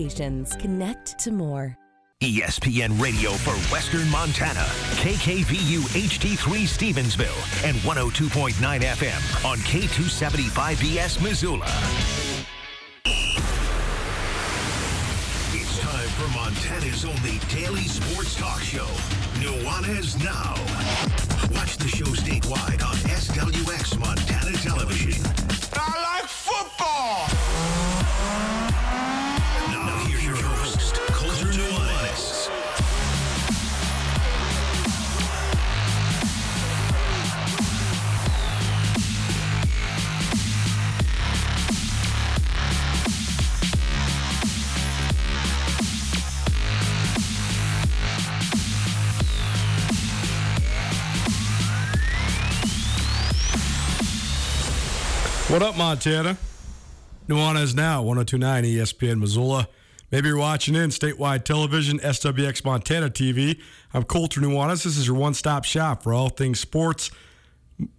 Connect to more. ESPN Radio for Western Montana, KKVU HD3 Stevensville, and 102.9 FM on K275BS Missoula. It's time for Montana's only daily sports talk show, Nuanez Now. Watch the show statewide on SWX Montana Television. I like football. What up, Montana? Nuanez now, 1029 ESPN Missoula. Maybe you're watching in statewide television, SWX Montana TV. I'm Colter Nuanez. This is your one stop shop for all things sports,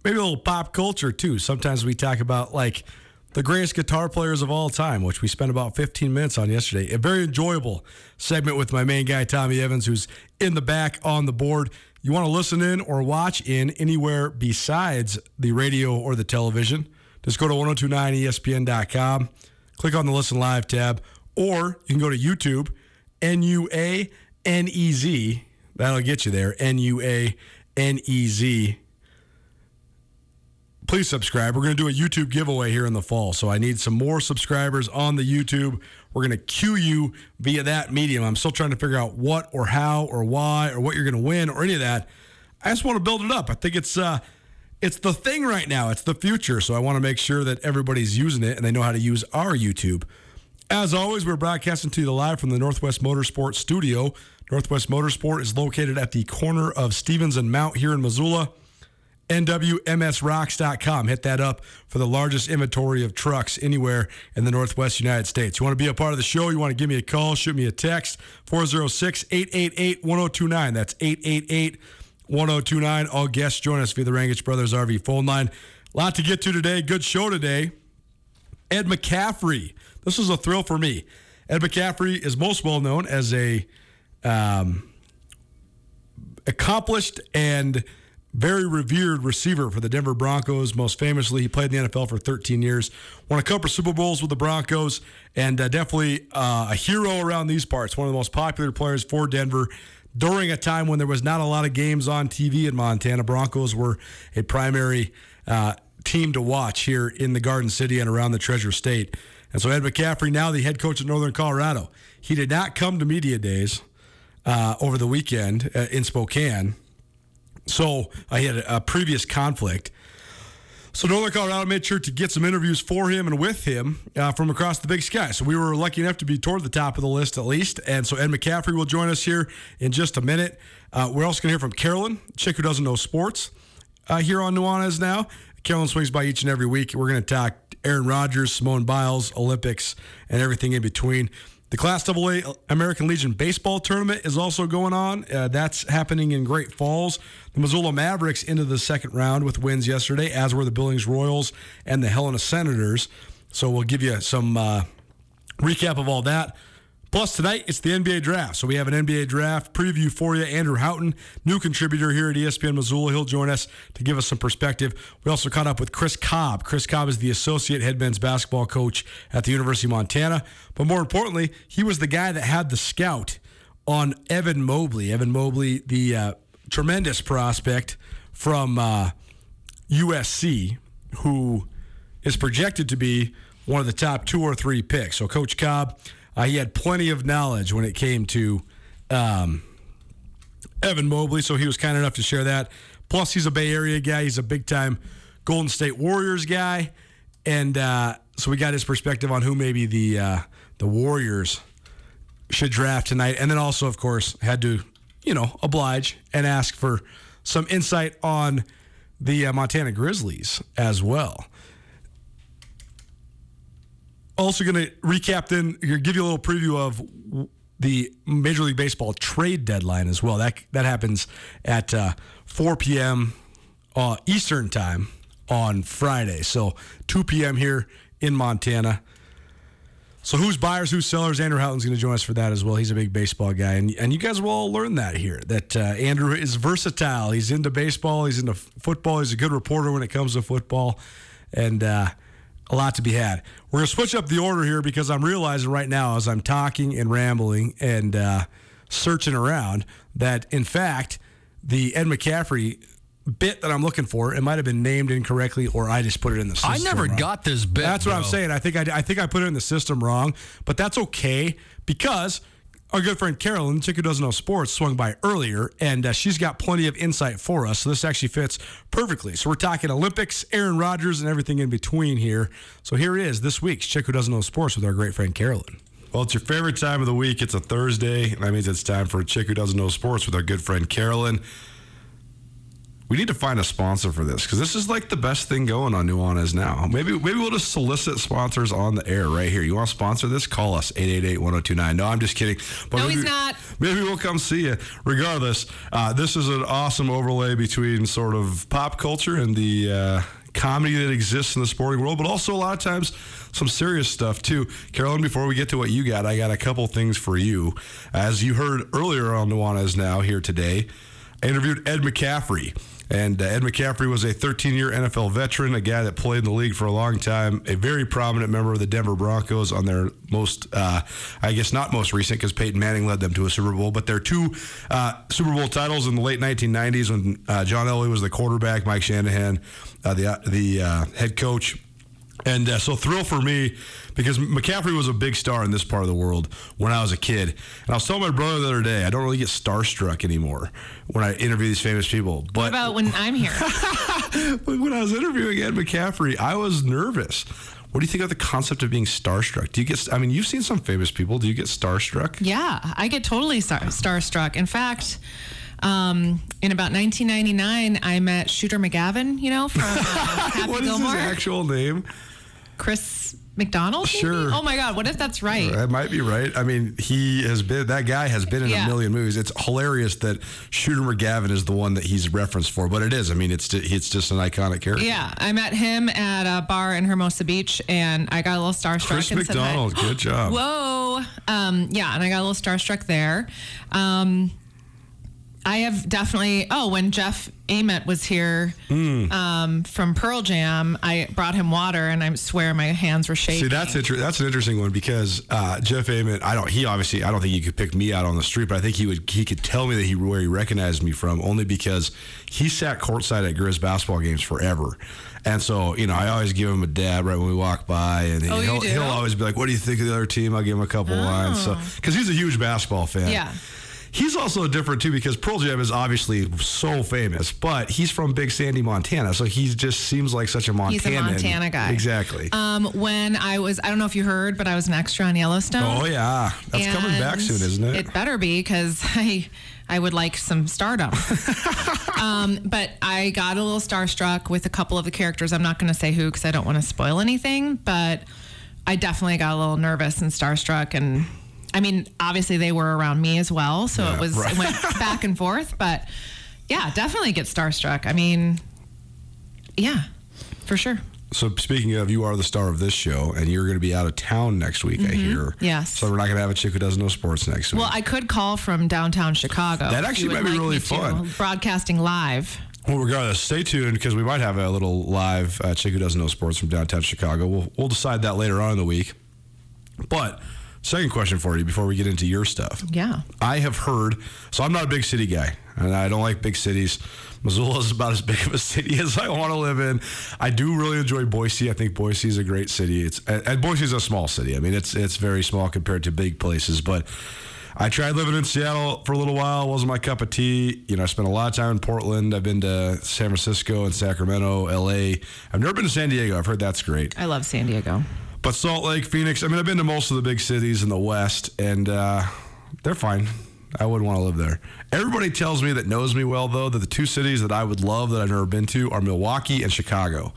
maybe a little pop culture too. Sometimes we talk about like the greatest guitar players of all time, which we spent about 15 minutes on yesterday. A very enjoyable segment with my main guy, Tommy Evans, who's in the back on the board. You want to listen in or watch in anywhere besides the radio or the television, just go to 1029ESPN.com, click on the Listen Live tab, or you can go to YouTube, N U A N E Z. That'll get you there, N U A N E Z please subscribe. We're going to do a YouTube giveaway here in the fall. So I need some more subscribers on the YouTube. We're going to cue you via that medium. I'm still trying to figure out what or how or why or what you're going to win or any of that. I just want to build it up. I think it's uh it's the thing right now. It's the future. So I want to make sure that everybody's using it and they know how to use our YouTube. As always, we're broadcasting to you live from the Northwest Motorsport studio. Northwest Motorsport is located at the corner of Stephens and Mount here in Missoula. NWMSRocks.com. Hit that up for the largest inventory of trucks anywhere in the Northwest United States. You want to be a part of the show? You want to give me a call? Shoot me a text 406 888 1029. That's 888 1029. All guests join us via the Rangich Brothers RV phone line. A lot to get to today. Good show today. Ed McCaffrey. This was a thrill for me. Ed McCaffrey is most well known as a um, accomplished and very revered receiver for the Denver Broncos. Most famously, he played in the NFL for 13 years, won a couple of Super Bowls with the Broncos, and uh, definitely uh, a hero around these parts. One of the most popular players for Denver during a time when there was not a lot of games on TV in Montana. Broncos were a primary uh, team to watch here in the Garden City and around the Treasure State. And so Ed McCaffrey, now the head coach of Northern Colorado, he did not come to media days. uh, over the weekend uh, in Spokane. So I had a, a previous conflict. So Northern Colorado made sure to get some interviews for him and with him uh, from across the big sky. So we were lucky enough to be toward the top of the list at least. And so Ed McCaffrey will join us here in just a minute. Uh, we're also going to hear from Carolyn, chick who doesn't know sports, uh, here on Nuanez now. Carolyn swings by each and every week. We're going to talk Aaron Rodgers, Simone Biles, Olympics, and everything in between. The Class AA American Legion baseball tournament is also going on. Uh, that's happening in Great Falls. The Missoula Mavericks into the second round with wins yesterday, as were the Billings Royals and the Helena Senators. So we'll give you some uh, recap of all that. Plus, tonight it's the NBA draft. So we have an NBA draft preview for you. Andrew Houghton, new contributor here at ESPN Missoula. He'll join us to give us some perspective. We also caught up with Chris Cobb. Chris Cobb is the associate head men's basketball coach at the University of Montana. But more importantly, he was the guy that had the scout on Evan Mobley. Evan Mobley, the uh, tremendous prospect from uh, USC, who is projected to be one of the top two or three picks. So, Coach Cobb uh, he had plenty of knowledge when it came to um, Evan Mobley, so he was kind enough to share that. Plus, he's a Bay Area guy. He's a big time Golden State Warriors guy, and uh, so we got his perspective on who maybe the uh, the Warriors should draft tonight, and then also, of course, had to you know oblige and ask for some insight on the uh, Montana Grizzlies as well also going to recap then give you a little preview of the Major League Baseball trade deadline as well. That that happens at uh, 4 p.m. Uh, Eastern time on Friday. So 2 p.m. here in Montana. So who's buyers, who's sellers? Andrew Houghton's going to join us for that as well. He's a big baseball guy, and and you guys will all learn that here. That uh, Andrew is versatile. He's into baseball. He's into football. He's a good reporter when it comes to football, and uh, a lot to be had. We're going to switch up the order here because I'm realizing right now as I'm talking and rambling and uh, searching around that, in fact, the Ed McCaffrey bit that I'm looking for, it might have been named incorrectly or I just put it in the system. I never wrong. got this bit. That's what bro. I'm saying. I think I, I think I put it in the system wrong, but that's okay because – our good friend Carolyn, chick who doesn't know sports, swung by earlier, and uh, she's got plenty of insight for us. So this actually fits perfectly. So we're talking Olympics, Aaron Rodgers, and everything in between here. So here is this week's chick who doesn't know sports with our great friend Carolyn. Well, it's your favorite time of the week. It's a Thursday, and that means it's time for a chick who doesn't know sports with our good friend Carolyn. We need to find a sponsor for this because this is like the best thing going on Nuanez now. Maybe maybe we'll just solicit sponsors on the air right here. You want to sponsor this? Call us 888-1029. No, I'm just kidding. But no, maybe, he's not. Maybe we'll come see you. Regardless, uh, this is an awesome overlay between sort of pop culture and the uh, comedy that exists in the sporting world, but also a lot of times some serious stuff too. Carolyn, before we get to what you got, I got a couple things for you. As you heard earlier on Nuanez Now here today, I interviewed Ed McCaffrey. And uh, Ed McCaffrey was a 13 year NFL veteran, a guy that played in the league for a long time, a very prominent member of the Denver Broncos on their most, uh, I guess not most recent because Peyton Manning led them to a Super Bowl, but their two uh, Super Bowl titles in the late 1990s when uh, John Elway was the quarterback, Mike Shanahan, uh, the, the uh, head coach. And uh, so thrill for me because McCaffrey was a big star in this part of the world when I was a kid. And I was telling my brother the other day, I don't really get starstruck anymore when I interview these famous people. But what about when I'm here? when I was interviewing Ed McCaffrey, I was nervous. What do you think of the concept of being starstruck? Do you get? I mean, you've seen some famous people. Do you get starstruck? Yeah, I get totally star- starstruck. In fact. Um, in about 1999, I met Shooter McGavin, you know, from uh, Happy what is Gilmore. his actual name? Chris McDonald? Maybe? Sure. Oh my God, what if that's right? That might be right. I mean, he has been that guy has been in Yeah. a million movies. It's hilarious that Shooter McGavin is the one that he's referenced for, but it is. I mean, it's it's just an iconic character. Yeah, I met him at a bar in Hermosa Beach, and I got a little starstruck. Chris and said. McDonald, good job. Whoa, um, yeah, and I got a little starstruck there. Um, I have definitely. Oh, when Jeff Ament was here Hmm. um, from Pearl Jam, I brought him water, and I swear my hands were shaking. See, that's inter- that's an interesting one because uh, Jeff Ament. I don't. He obviously. I don't think he could pick me out on the street, but I think he would. He could tell me that he where he recognized me from only because he sat courtside at Grizz basketball games forever. And so, you know, I always give him a dab right when we walk by, and Oh, he'll, he'll always be like, "What do you think of the other team?" I'll give him a couple lines, so because he's a huge basketball fan. Yeah. He's also different too because Pearl Jam is obviously so famous, but he's from Big Sandy, Montana, so he just seems like such a Montana. He's a Montana guy. Exactly. Um, when I was, I don't know if you heard, but I was an extra on Yellowstone. oh yeah, that's coming back soon, isn't it? It better be because I I would like some stardom. um, but I got a little starstruck with a couple of the characters. I'm not going to say who because I don't want to spoil anything, but I definitely got a little nervous and starstruck. And I mean, obviously they were around me as well, so Yeah, it was right. it went back and forth. But yeah, definitely get starstruck. I mean, yeah, for sure. So speaking of, you are the star of this show, and you're going to be out of town next week. I hear. Mm-hmm. Yes. So we're not going to have a chick who doesn't know sports next week. Well, I could call from downtown Chicago. That actually might be like really me to. fun. Broadcasting live. Well, regardless, stay tuned because we might have a little live uh, chick who doesn't know sports from downtown Chicago. We'll we'll decide that later on in the week. But second question for you before we get into your stuff. Yeah. I have heard. So I'm not a big city guy, and I don't like big cities. Missoula is about as big of a city as I want to live in. I do really enjoy Boise. I think Boise is a great city. It's and Boise is a small city. I mean, it's it's very small compared to big places, but. I tried living in Seattle for a little while. It Wasn't my cup of tea. You know, I spent a lot of time in Portland. I've been to San Francisco and Sacramento, LA. I've never been to San Diego. I've heard that's great. I love San Diego. But Salt Lake, Phoenix, I mean, I've been to most of the big cities in the West, and uh, they're fine. I wouldn't want to live there. Everybody tells me that knows me well, though, that the two cities that I would love that I've never been to are Milwaukee and Chicago.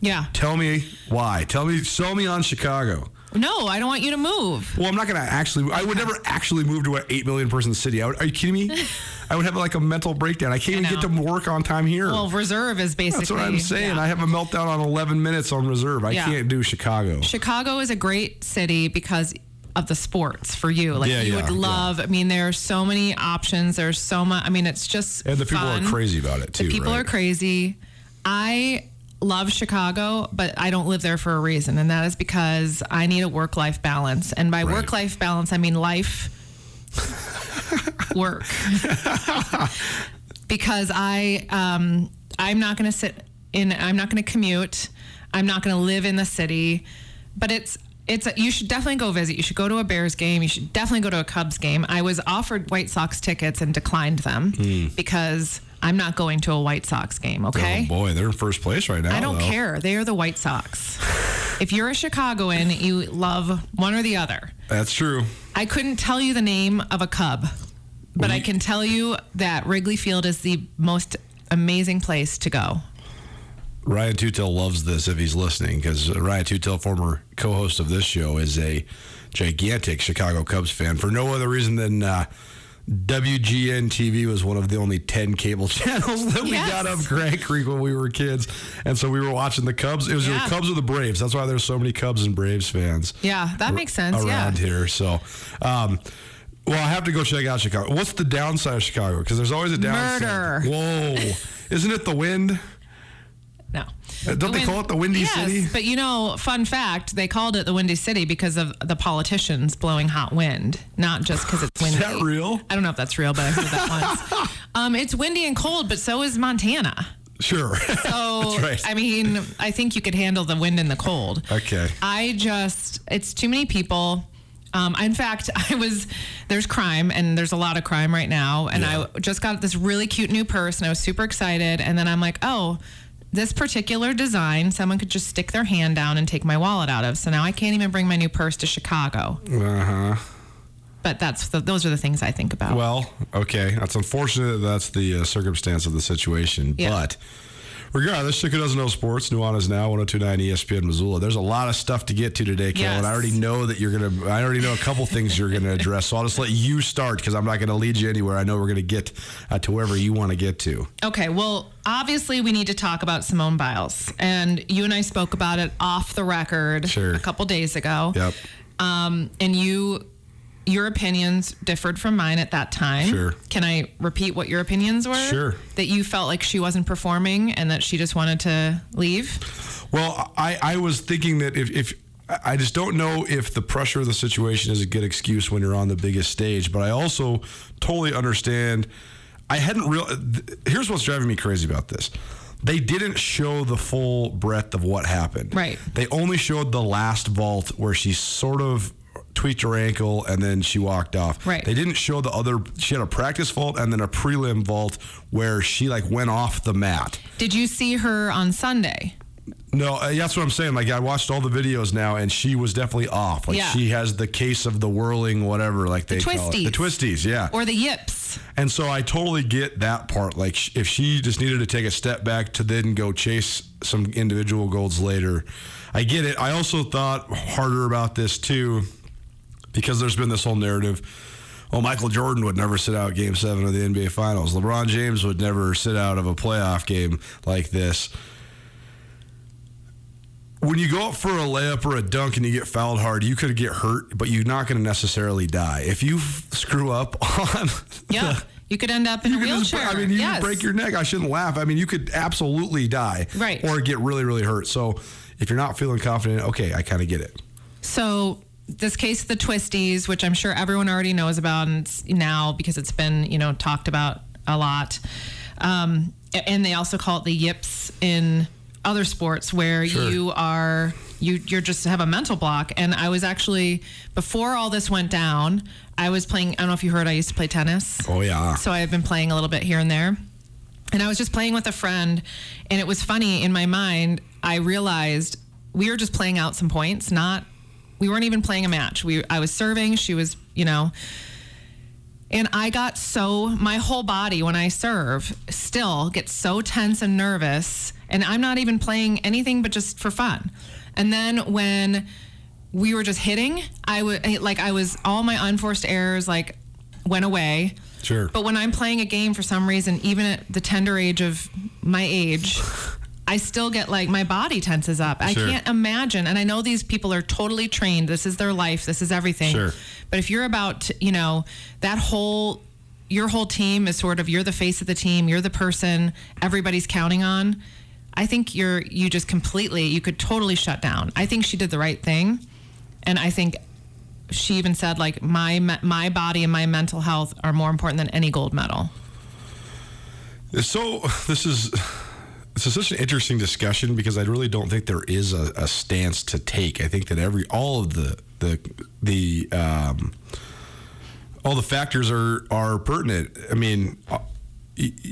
Yeah. Tell me why. Tell me, sell me on Chicago. No, I don't want you to move. Well, I'm not going to actually, I would never actually move to an 8 million person city. I would, are you kidding me? I would have like a mental breakdown. I can't I even get to work on time here. Well, reserve is basically. That's what I'm saying. yeah. I have a meltdown on 11 minutes on reserve. I Yeah. can't do Chicago. Chicago is a great city because of the sports for you. Like Yeah, you yeah, would love. I mean, there are so many options. There's so much. I mean, it's just And the people fun. are crazy about it, too. The people right? are crazy. I love Chicago, but I don't live there for a reason, and that is because I need a work life balance. And by Right. work life balance, I mean life work. because I um, I'm not going to sit in. I'm not going to commute. I'm not going to live in the city. But it's it's a, you should definitely go visit. You should go to a Bears game. You should definitely go to a Cubs game. I was offered White Sox tickets and declined them because I'm not going to a White Sox game. Okay. Oh boy, they're in first place right now. I don't though. care. They are the White Sox. if you're a Chicagoan, you love one or the other. That's true. I couldn't tell you the name of a Cub, but I can tell you that Wrigley Field is the most amazing place to go. Ryan Tutel loves this if he's listening because Ryan Tutel, former co-host of this show, is a gigantic Chicago Cubs fan for no other reason than uh, WGN TV was one of the only 10 cable channels that we Yes. got up Grant Creek when we were kids. And so we were watching the Cubs. It was Yeah. the Cubs or the Braves. That's why there's so many Cubs and Braves fans. Yeah, that makes sense. Yeah. around here. So, um, well, I have to go check out Chicago. What's the downside of Chicago? Because there's always a downside. Murder. Whoa, isn't it the wind? No. Uh, Don't they Win- call it the Windy yes, City? But you know, fun fact, they called it the Windy City because of the politicians blowing hot wind, not just because it's windy. Is that real? I don't know if that's real, but I heard that once. Um, it's windy and cold, but so is Montana. Sure. So, right. I mean, I think you could handle the wind and the cold. Okay. I just, it's too many people. Um, in fact, I was, there's crime and there's a lot of crime right now. And Yeah. I just got this really cute new purse and I was super excited. And then I'm like, oh, this particular design, someone could just stick their hand down and take my wallet out of. So now I can't even bring my new purse to Chicago. Uh huh. But that's the, those are the things I think about. Well, okay. That's unfortunate. that That's the uh, circumstance of the situation. Yeah. But regardless, chick who doesn't know sports, Nuanez now, 1029 ESPN Missoula. There's a lot of stuff to get to today, Kel, and I already know that you're going to, I already know a couple things you're going to address. So I'll just let you start because I'm not going to lead you anywhere. I know we're going to get uh, to wherever you want to get to. Okay, well, obviously we need to talk about Simone Biles, and you and I spoke about it off the record Sure. a couple days ago. Yep. Um, and you, your opinions differed from mine at that time. Sure. Can I repeat what your opinions were? Sure. That you felt like she wasn't performing and that she just wanted to leave. Well, I, I was thinking that if, if I just don't know if the pressure of the situation is a good excuse when you're on the biggest stage, but I also totally understand. I hadn't real. Here's what's driving me crazy about this. They didn't show the full breadth of what happened. Right. They only showed the last vault where she sort of tweaked her ankle, and then she walked off. Right. They didn't show the other. She had a practice vault and then a prelim vault where she like went off the mat. Did you see her on Sunday? No, uh, that's what I'm saying. Like I watched all the videos now, and she was definitely off. Like Yeah. she has the case of the whirling, whatever, like they call it, the twisties. twisties. Yeah. Or the yips? And so I totally get that part. Like if she just needed to take a step back to then go chase some individual goals later, I get it. I also thought harder about this too, because there's been this whole narrative. Well, Michael Jordan would never sit out Game Seven of the NBA Finals. LeBron James would never sit out of a playoff game like this. When you go up for a layup or a dunk and you get fouled hard, you could get hurt, but you're not going to necessarily die. If you f- screw up on Yeah. You could end up in a could just- wheelchair. I mean, you could yes. break your neck. I shouldn't laugh. I mean, you could absolutely die, Right. or get really, really hurt. So, if you're not feeling confident, okay, I kind of get it. So this case, the twisties, which I'm sure everyone already knows about and now because it's been you know talked about a lot, um, and they also call it the yips in other sports where you are you you're just have a mental block. And I was actually before all this went down, I was playing. I don't know if you heard, I used to play tennis. Oh yeah, So I've been playing a little bit here and there. And I was just playing with a friend, and it was funny in my mind. I realized we were just playing out some points, not we weren't even playing a match. We I was serving, she was, you know. And I got so my whole body when I serve still gets so tense and nervous, and I'm not even playing anything but just for fun. And then when we were just hitting, I would eh, like I was all my unforced errors like went away. Sure. But when I'm playing a game for some reason, even at the tender age of my age, I still get like my body tenses up. I can't imagine. And I know these people are totally trained. This is their life. This is everything. Sure. But if you're about, to, you know, that whole, your whole team is sort of, you're the face of the team, you're the person everybody's counting on. I think you're, you just completely, you could totally shut down. I think she did the right thing. And I think she even said like my my body and my mental health are more important than any gold medal. So this is this is such an interesting discussion because I really don't think there is a, a stance to take. I think that every all of the the the um, all the factors are are pertinent. I mean. uh,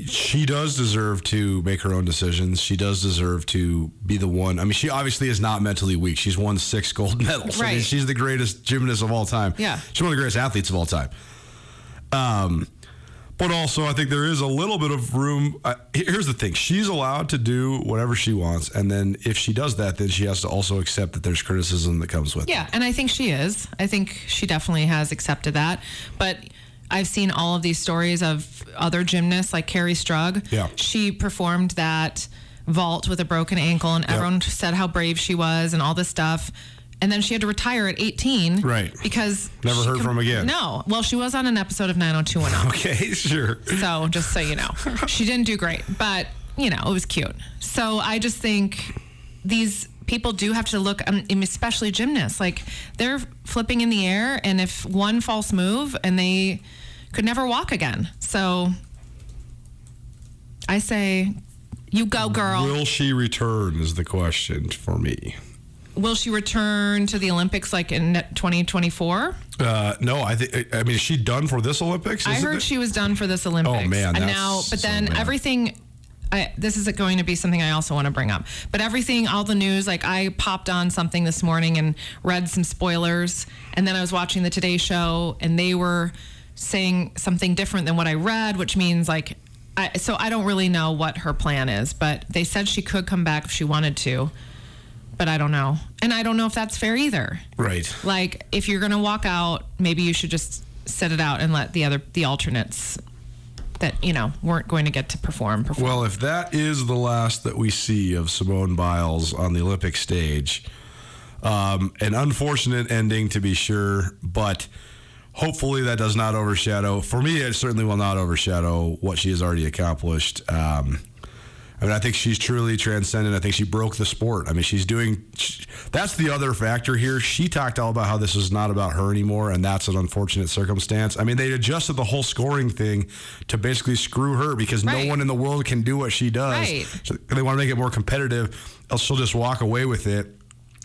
She does deserve to make her own decisions. She does deserve to be the one. I mean, she obviously is not mentally weak. She's won six gold medals. I mean, Right. she's the greatest gymnast of all time. Yeah. She's one of the greatest athletes of all time. Um, but also, I think there is a little bit of room. Uh, here's the thing: she's allowed to do whatever she wants, and then if she does that, then she has to also accept that there's criticism that comes with. it. Yeah, and I think she is. I think she definitely has accepted that. But I've seen all of these stories of other gymnasts like Kerri Strug. Yeah. She performed that vault with a broken ankle and everyone said how brave she was and all this stuff. And then she had to retire at 18. Right. Because Never heard from again. No. Well, she was on an episode of 90210. Okay, sure. So just so you know, she didn't do great, but you know, it was cute. So I just think these people do have to look, um, especially gymnasts, like they're flipping in the air, and if one false move, and they could never walk again. So I say, you go, girl. Will she return? Is the question for me. Will she return to the Olympics like in 2024? Uh, no, I think. I mean, is she done for this Olympics? I heard it? she was done for this Olympics. Oh, man, And now, but then bad. everything. I, this is going to be something I also want to bring up. But everything, all the news, like I popped on something this morning and read some spoilers, and then I was watching the Today Show, and they were saying something different than what I read, which means like. I, so I don't really know what her plan is, but they said she could come back if she wanted to, but I don't know, and I don't know if that's fair either. right. Like, if you're gonna walk out, maybe you should just set it out and let the other the alternates that you know weren't going to get to perform perform. Well, if that is the last that we see of Simone Biles on the Olympic stage, um, an unfortunate ending to be sure, but hopefully that does not overshadow. For me, it certainly will not overshadow what she has already accomplished. Um, I mean, I think she's truly transcendent. I think she broke the sport. I mean, she's doing. She, that's the other factor here. She talked all about how this is not about her anymore, and that's an unfortunate circumstance. I mean, they adjusted the whole scoring thing to basically screw her because Right. no one in the world can do what she does. Right. So they want to make it more competitive. Else she'll just walk away with it.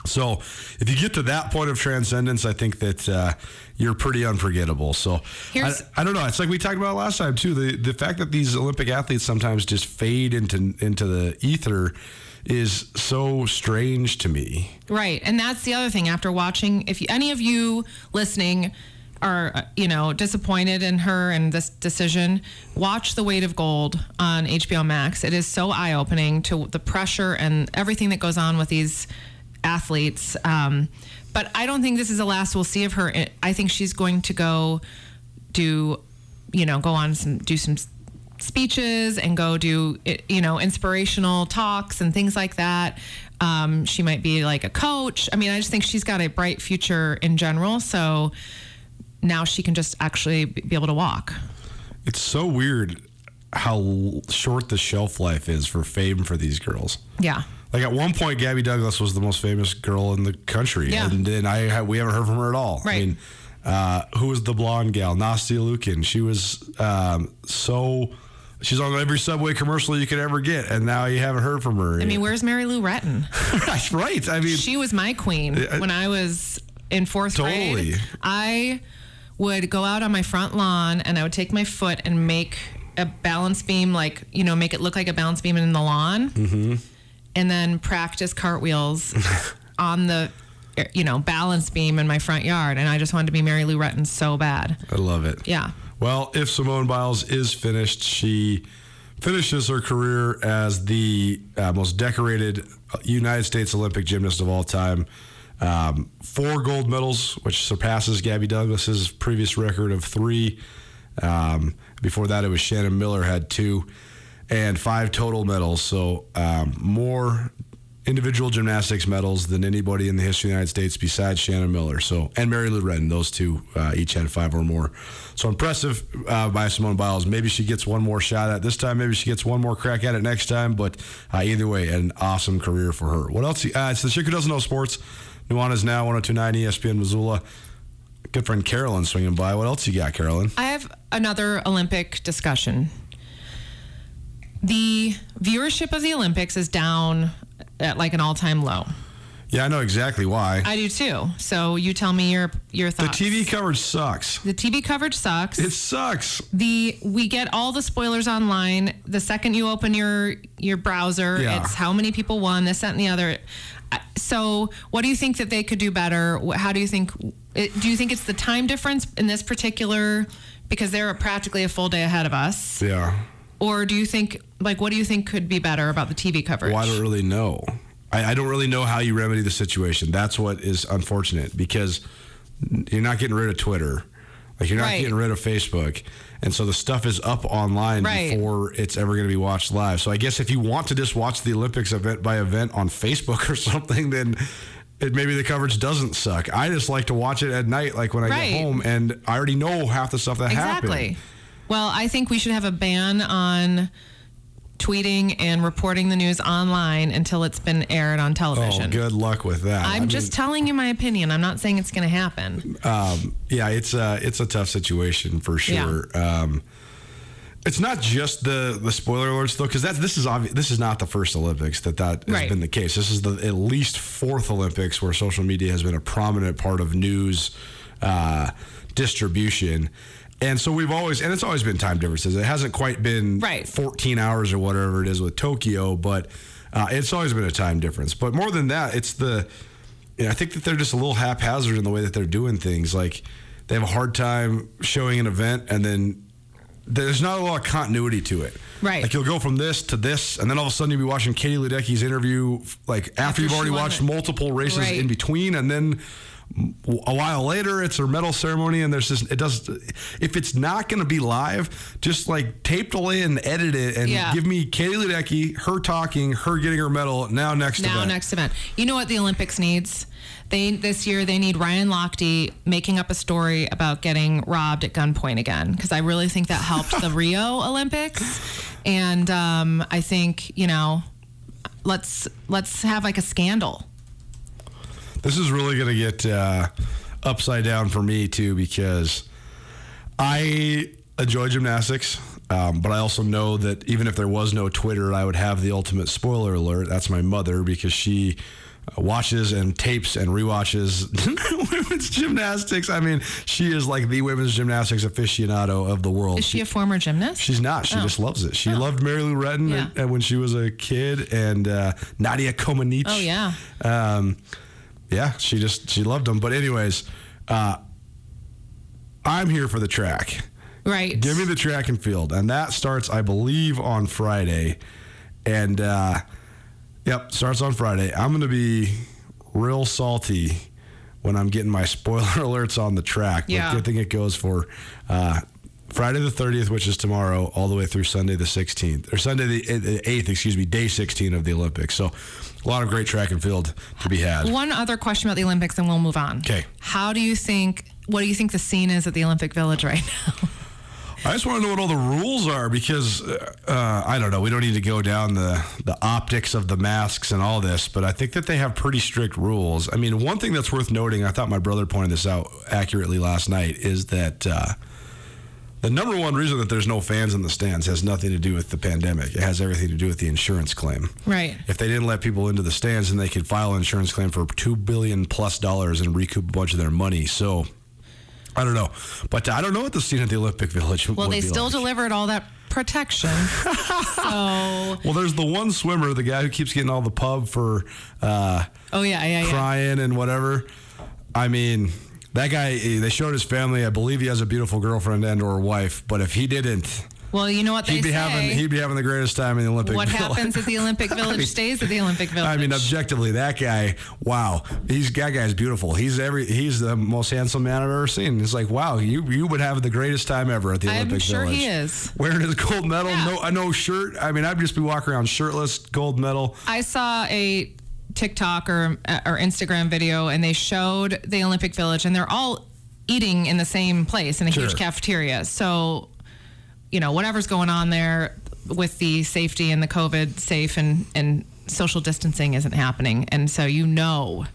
So if you get to that point of transcendence, I think that uh, you're pretty unforgettable. So I, Here's- I don't know. It's like we talked about last time too. The the fact that these Olympic athletes sometimes just fade into into the ether is so strange to me. Right. And that's the other thing after watching if you, any of you listening are uh, you know disappointed in her and this decision, watch The Weight of Gold on HBO Max. It is so eye-opening to the pressure and everything that goes on with these athletes. Um, but I don't think this is the last we'll see of her. I- think she's going to go do, you know, go on some do some speeches and go do you know inspirational talks and things like that. Um, she might be like a coach. I mean, I just think she's got a bright future in general. So now she can just actually be able to walk. It's so weird how short the shelf life is for fame for these girls. Yeah. Like at one point, Gabby Douglas was the most famous girl in the country, Yeah. and then I ha- we haven't heard from her at all. I mean, uh, who was the blonde gal? Nastia Liukin. She was um, so. She's on every subway commercial you could ever get, and now you haven't heard from her. I mean, where's Mary Lou Retton? right? I mean, She was my queen I- when I was in fourth Totally. grade. I would go out on my front lawn and I would take my foot and make a balance beam, like, you know, make it look like a balance beam in the lawn. Mm-hmm. And then practice cartwheels on the, you know, balance beam in my front yard. And I just wanted to be Mary Lou Retton so bad. I love it. Yeah. Well, if Simone Biles is finished, she finishes her career as the uh, most decorated United States Olympic gymnast of all time. Um, four gold medals, which surpasses Gabby Douglas's previous record of three. Um, before that, it was Shannon Miller had two, and five total medals. So um, more individual gymnastics medals than anybody in the history of the United States besides Shannon Miller. So and Mary Lou Retton, those two uh, each had five or more. So impressive uh, by Simone Biles. Maybe she gets one more shot at this time. Maybe she gets one more crack at it next time. But uh, either way, an awesome career for her. What else? Uh, it's the chick who doesn't know sports. Nuanez now 1029 ESPN Missoula. Good friend Carolyn swinging by. What else you got, Carolyn? I have another Olympic discussion. The viewership of the Olympics is down at like an all-time low. Yeah, I know exactly why. I do too. So you tell me your your thoughts. the. TV coverage sucks. the TV coverage sucks. It sucks. the we get all the spoilers online. The second you open your your browser, Yeah. it's how many people won this, that, and the other. So, what do you think that they could do better? How do you think? Do you think it's the time difference in this particular? Because they're practically a full day ahead of us. Yeah. Or do you think, like, what do you think could be better about the TV coverage? Well, I don't really know. I, I don't really know how you remedy the situation. That's what is unfortunate because you're not getting rid of Twitter. Like you're not Right. getting rid of Facebook. And so the stuff is up online Right. before it's ever going to be watched live. So I guess if you want to just watch the Olympics event by event on Facebook or something, then it, maybe the coverage doesn't suck. I just like to watch it at night, like when I Right. get home, and I already know half the stuff that Exactly. happened. Well, I think we should have a ban on tweeting and reporting the news online until it's been aired on television. Oh, good luck with that. I'm I just mean- telling you my opinion. I'm not saying it's going to happen. um, yeah, it's a it's a tough situation for sure. Um, it's not just the the spoiler alerts though, because that's this is obvious. This is not the first Olympics that that has Right. been the case. This is the at least fourth Olympics where social media has been a prominent part of news uh, distribution. And so we've always, and it's always been time differences. It hasn't quite been Right. 14 hours or whatever it is with Tokyo, but uh, it's always been a time difference. But more than that, it's the, you know, I think that they're just a little haphazard in the way that they're doing things. Like they have a hard time showing an event, and then there's not a lot of continuity to it. Right. Like you'll go from this to this, and then all of a sudden you'll be watching Katie Ledecky's interview, like after, After you've already watched it. multiple races Right. in between, and then a while later it's her medal ceremony and there's this it does if it's not going to be live just like tape delay and edit it and Yeah. give me Katie Ledecky her talking her getting her medal now next now, event. next event. You know what the Olympics needs? They this year they need Ryan Lochte making up a story about getting robbed at gunpoint again because I really think that helped the Rio Olympics, and um, I think you know, let's let's have like a scandal. This is really going to get uh, upside down for me too because I enjoy gymnastics, um, but I also know that even if there was no Twitter, I would have the ultimate spoiler alert. That's my mother because she watches and tapes and rewatches women's gymnastics. I mean, she is like the women's gymnastics aficionado of the world. Is she a former gymnast? She's not. She Oh. just loves it. She loved Mary Lou Retton Yeah. and- and when she was a kid, and uh, Nadia Comaneci. Oh, yeah. Um, yeah, she just she loved them. But anyways, uh, I'm here for the track. right. Give me the track and field, and that starts, I believe, on Friday. And uh, yep, starts on Friday. I'm going to be real salty when I'm getting my spoiler alerts on the track. But Yeah. good thing it goes for uh, Friday the 30th, which is tomorrow, all the way through Sunday the 16th, or Sunday the 8th, excuse me, day 16 of the Olympics. So a lot of great track and field to be had. One other question about the Olympics, and we'll move on. Okay. How do you think? What do you think the scene is at the Olympic Village right now? I just want to know what all the rules are because uh, uh, I don't know. We don't need to go down the the optics of the masks and all this, but I think that they have pretty strict rules. I mean, one thing that's worth noting, I thought my brother pointed this out accurately last night, is that uh, the number one reason that there's no fans in the stands has nothing to do with the pandemic. It has everything to do with the insurance claim. Right. If they didn't let people into the stands, then they could file an insurance claim for two billion plus dollars and recoup a bunch of their money. So. I don't know, but I don't know what the scene at the Olympic Village. Well, they still like. delivered all that protection. so, Well, there's the one swimmer, the guy who keeps getting all the pub for uh, oh yeah, yeah, yeah. crying and whatever. I mean, that guy. Eh, they showed his family. I believe he has a beautiful girlfriend and or wife. But if he didn't, Well, you know what they he'd be say. having he'd be having the greatest time in the Olympic. what Village. happens at the Olympic Village stays at the Olympic Village. I mean, objectively, that guy. Wow, he's that guy's beautiful. He's every. He's the most handsome man I've ever seen. It's like, wow, you you would have the greatest time ever at the I'm Olympic sure Village. he is. wearing his gold medal, Yeah. no no shirt. I mean, I'd just be walking around shirtless, gold medal. I saw a TikTok or or Instagram video, and they showed the Olympic Village, and they're all eating in the same place in a huge cafeteria. So, you know, whatever's going on there with the safety and the COVID safe and and social distancing isn't happening, and so you know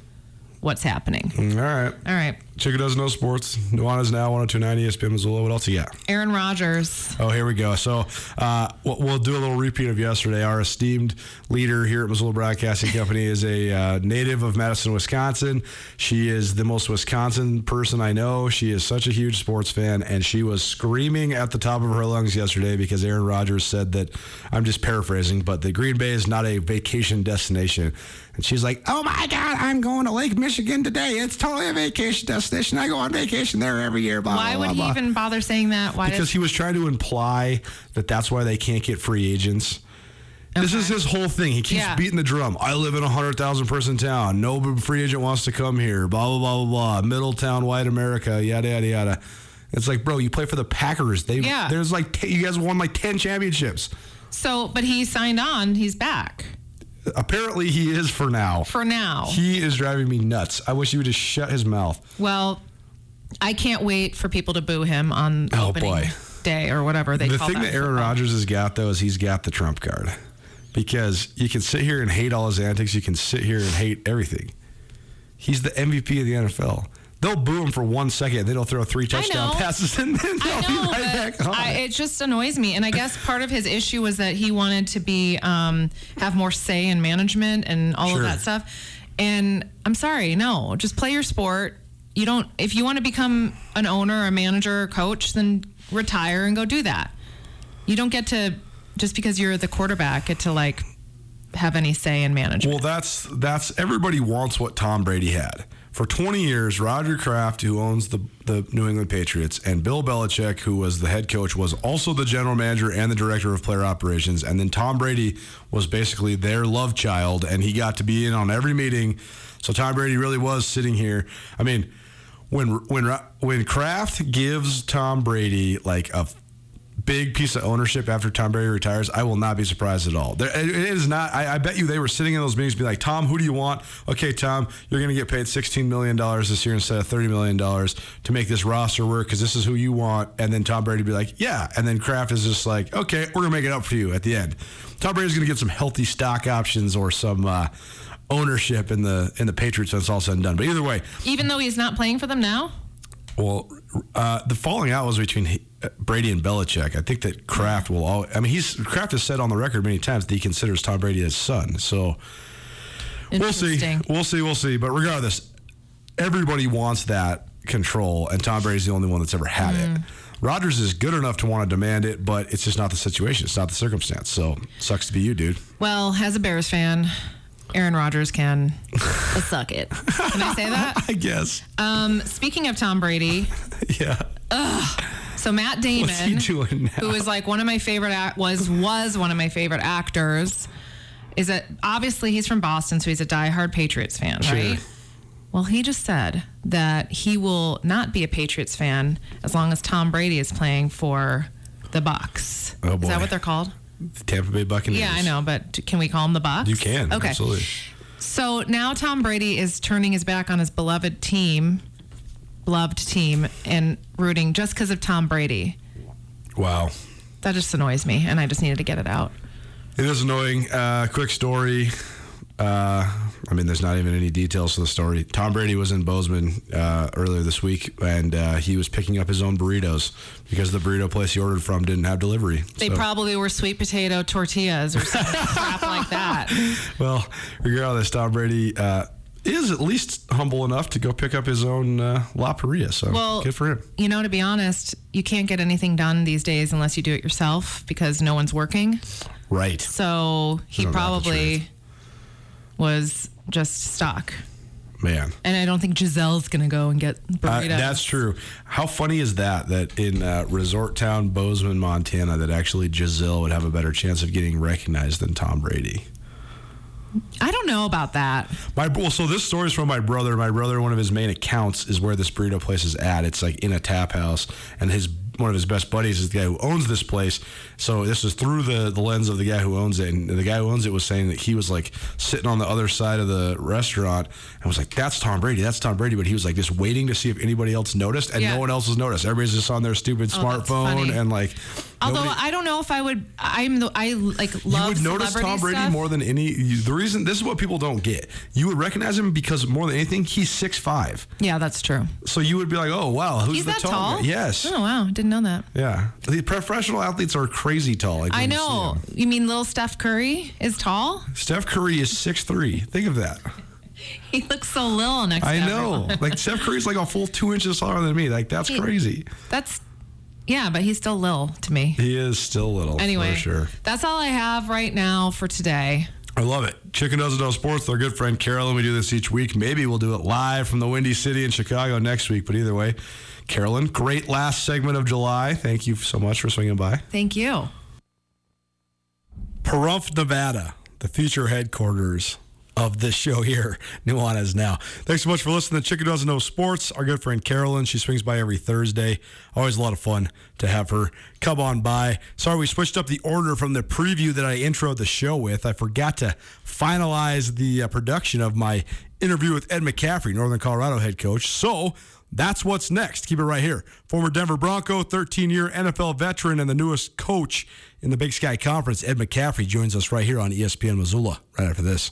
what's happening. All right. All right, Chica does no sports. Nuanez now 1029 ESPN Missoula. What else you got? Aaron Rodgers. Oh, here we go. So uh, we'll, we'll do a little repeat of yesterday. Our esteemed leader here at Missoula Broadcasting Company is a uh, native of Madison, Wisconsin. She is the most Wisconsin person I know. She is such a huge sports fan, and she was screaming at the top of her lungs yesterday because Aaron Rodgers said that, I'm just paraphrasing, but the Green Bay is not a vacation destination. And she's like, oh my God, I'm going to Lake Michigan today. It's totally a vacation destination. I go on vacation there every year. Blah, Why blah, would blah, he blah." even bother saying that? Why because did, he was trying to imply that that's why they can't get free agents. This is his whole thing. He keeps Yeah. beating the drum. I live in a hundred thousand person town. No free agent wants to come here. Blah blah blah blah blah. Middletown, white America. Yada yada yada. It's like, bro, you play for the Packers. They Yeah. there's like t- you guys won like ten championships. so, but he signed on. He's back Apparently, he is for now. for now. He is driving me nuts. I wish he would just shut his mouth. Well, I can't wait for people to boo him on Oh, opening boy. day or whatever they the call thing that Aaron football. Rodgers has got though is he's got the trump card because you can sit here and hate all his antics. You can sit here and hate everything. He's the MVP of the NFL. They'll boo him for one second, then he'll throw three touchdown passes, and then they'll I know, be right back on. I, it just annoys me, and I guess part of his issue was that he wanted to be um, have more say in management and all Sure. of that stuff. And I'm sorry, no, just play your sport. You don't. If you want to become an owner, a manager, or coach, then retire and go do that. You don't get to just because you're the quarterback get to like have any say in management. Well, that's that's everybody wants what Tom Brady had. For 20 years, Roger Kraft, who owns the, the New England Patriots, and Bill Belichick, who was the head coach, was also the general manager and the director of player operations. And then Tom Brady was basically their love child, and he got to be in on every meeting. So Tom Brady really was sitting here. I mean, when when when Kraft gives Tom Brady like a big piece of ownership after Tom Brady retires, I will not be surprised at all. There, it is not. I, I bet you they were sitting in those meetings, be like, Tom, who do you want? Okay, Tom, you're going to get paid 16 million dollars this year instead of 30 million dollars to make this roster work because this is who you want. And then Tom Brady be like, yeah. And then Kraft is just like, okay, we're going to make it up for you at the end. Tom Brady's going to get some healthy stock options or some. Uh, ownership in the in the Patriots when it's all said and done but either way Even though he's not playing for them now. well, uh, the falling out was between Brady and Belichick. I think that Kraft will all. I mean, he's Kraft has said on the record many times that he considers Tom Brady his son. So We'll see. We'll see. We'll see. But regardless, everybody wants that control, and Tom Brady's the only one that's ever had Mm. it. Rodgers is good enough to want to demand it, but it's just not the situation. It's not the circumstance. So sucks to be you, dude. Well, as a Bears fan, Aaron Rodgers can suck it. Can I say that? I guess. Um, speaking of Tom Brady, Yeah. So Matt Damon, What's he doing now? who is like one of my favorite act- was was one of my favorite actors, is that obviously he's from Boston, so he's a diehard Patriots fan, Sure. right? Well, he just said that he will not be a Patriots fan as long as Tom Brady is playing for the Bucks. Oh, Is boy. that what they're called? The Tampa Bay Buccaneers. Yeah, I know, but can we call them the Bucks? You can. Okay. Absolutely. So now Tom Brady is turning his back on his beloved team, beloved team, and rooting just because of Tom Brady. Wow. That just annoys me, and I just needed to get it out. It is annoying. Uh, quick story. Uh, I mean, there's not even any details to the story. Tom Brady was in Bozeman uh, earlier this week, and uh, he was picking up his own burritos because the burrito place he ordered from didn't have delivery. They So- probably were sweet potato tortillas or some crap like that. Well, regardless, Tom Brady uh, is at least humble enough to go pick up his own uh, La Paria. So Well, good for him. You know, to be honest, you can't get anything done these days unless you do it yourself because no one's working. Right. So he Isn't that the probably was just stuck. Man. And I don't think Gisele's going to go and get Uh, burritos. that's true. How funny is that? That in uh, Resort Town, Bozeman, Montana, that actually Gisele would have a better chance of getting recognized than Tom Brady. I don't know about that. My well, so this story is from my brother. My brother, one of his main accounts is where this burrito place is at. It's like in a tap house, and his one of his best buddies is the guy who owns this place. So this is through the the lens of the guy who owns it, and the guy who owns it was saying that he was like sitting on the other side of the restaurant and was like, "That's Tom Brady, that's Tom Brady," but he was like just waiting to see if anybody else noticed, and Yeah. no one else was noticed. Everybody's just on their stupid Oh, smartphone and like. Although nobody- I don't know if I would, I'm the I like love. you would notice Tom Brady stuff. more than any. The reason this is what people don't get. You would recognize him because more than anything, he's six five. Yeah, that's true. So you would be like, oh wow, who's He's the that tall? tall? Yes. Oh wow, didn't know that. Yeah. The professional athletes are crazy tall. like, I when you know. You mean little Steph Curry is tall? Steph Curry is six three. Think of that. He looks so little next I to I know. like Steph Curry's like a full two inches taller than me. Like that's He- crazy. That's yeah, but he's still little to me. He is still little. Anyway, for sure. that's all I have right now for today. I love it. Chicken Doesn't Know Sports, our good friend Carolyn. We do this each week. Maybe we'll do it live from the Windy City in Chicago next week. But either way, Carolyn, great last segment of July. Thank you so much for swinging by. Thank you. Pahrump, Nevada, the future headquarters of this show here, Nuanez Now. Thanks so much for listening to Chicken Doesn't Know Sports. Our good friend Carolyn, she swings by every Thursday. Always a lot of fun to have her come on by. Sorry, we switched up the order from the preview that I introed the show with. I forgot to finalize the uh, production of my interview with Ed McCaffrey, Northern Colorado head coach. So that's what's next. Keep it right here. Former Denver Bronco, 13 year NFL veteran, and the newest coach in the Big Sky Conference, Ed McCaffrey, joins us right here on ESPN Missoula right after this.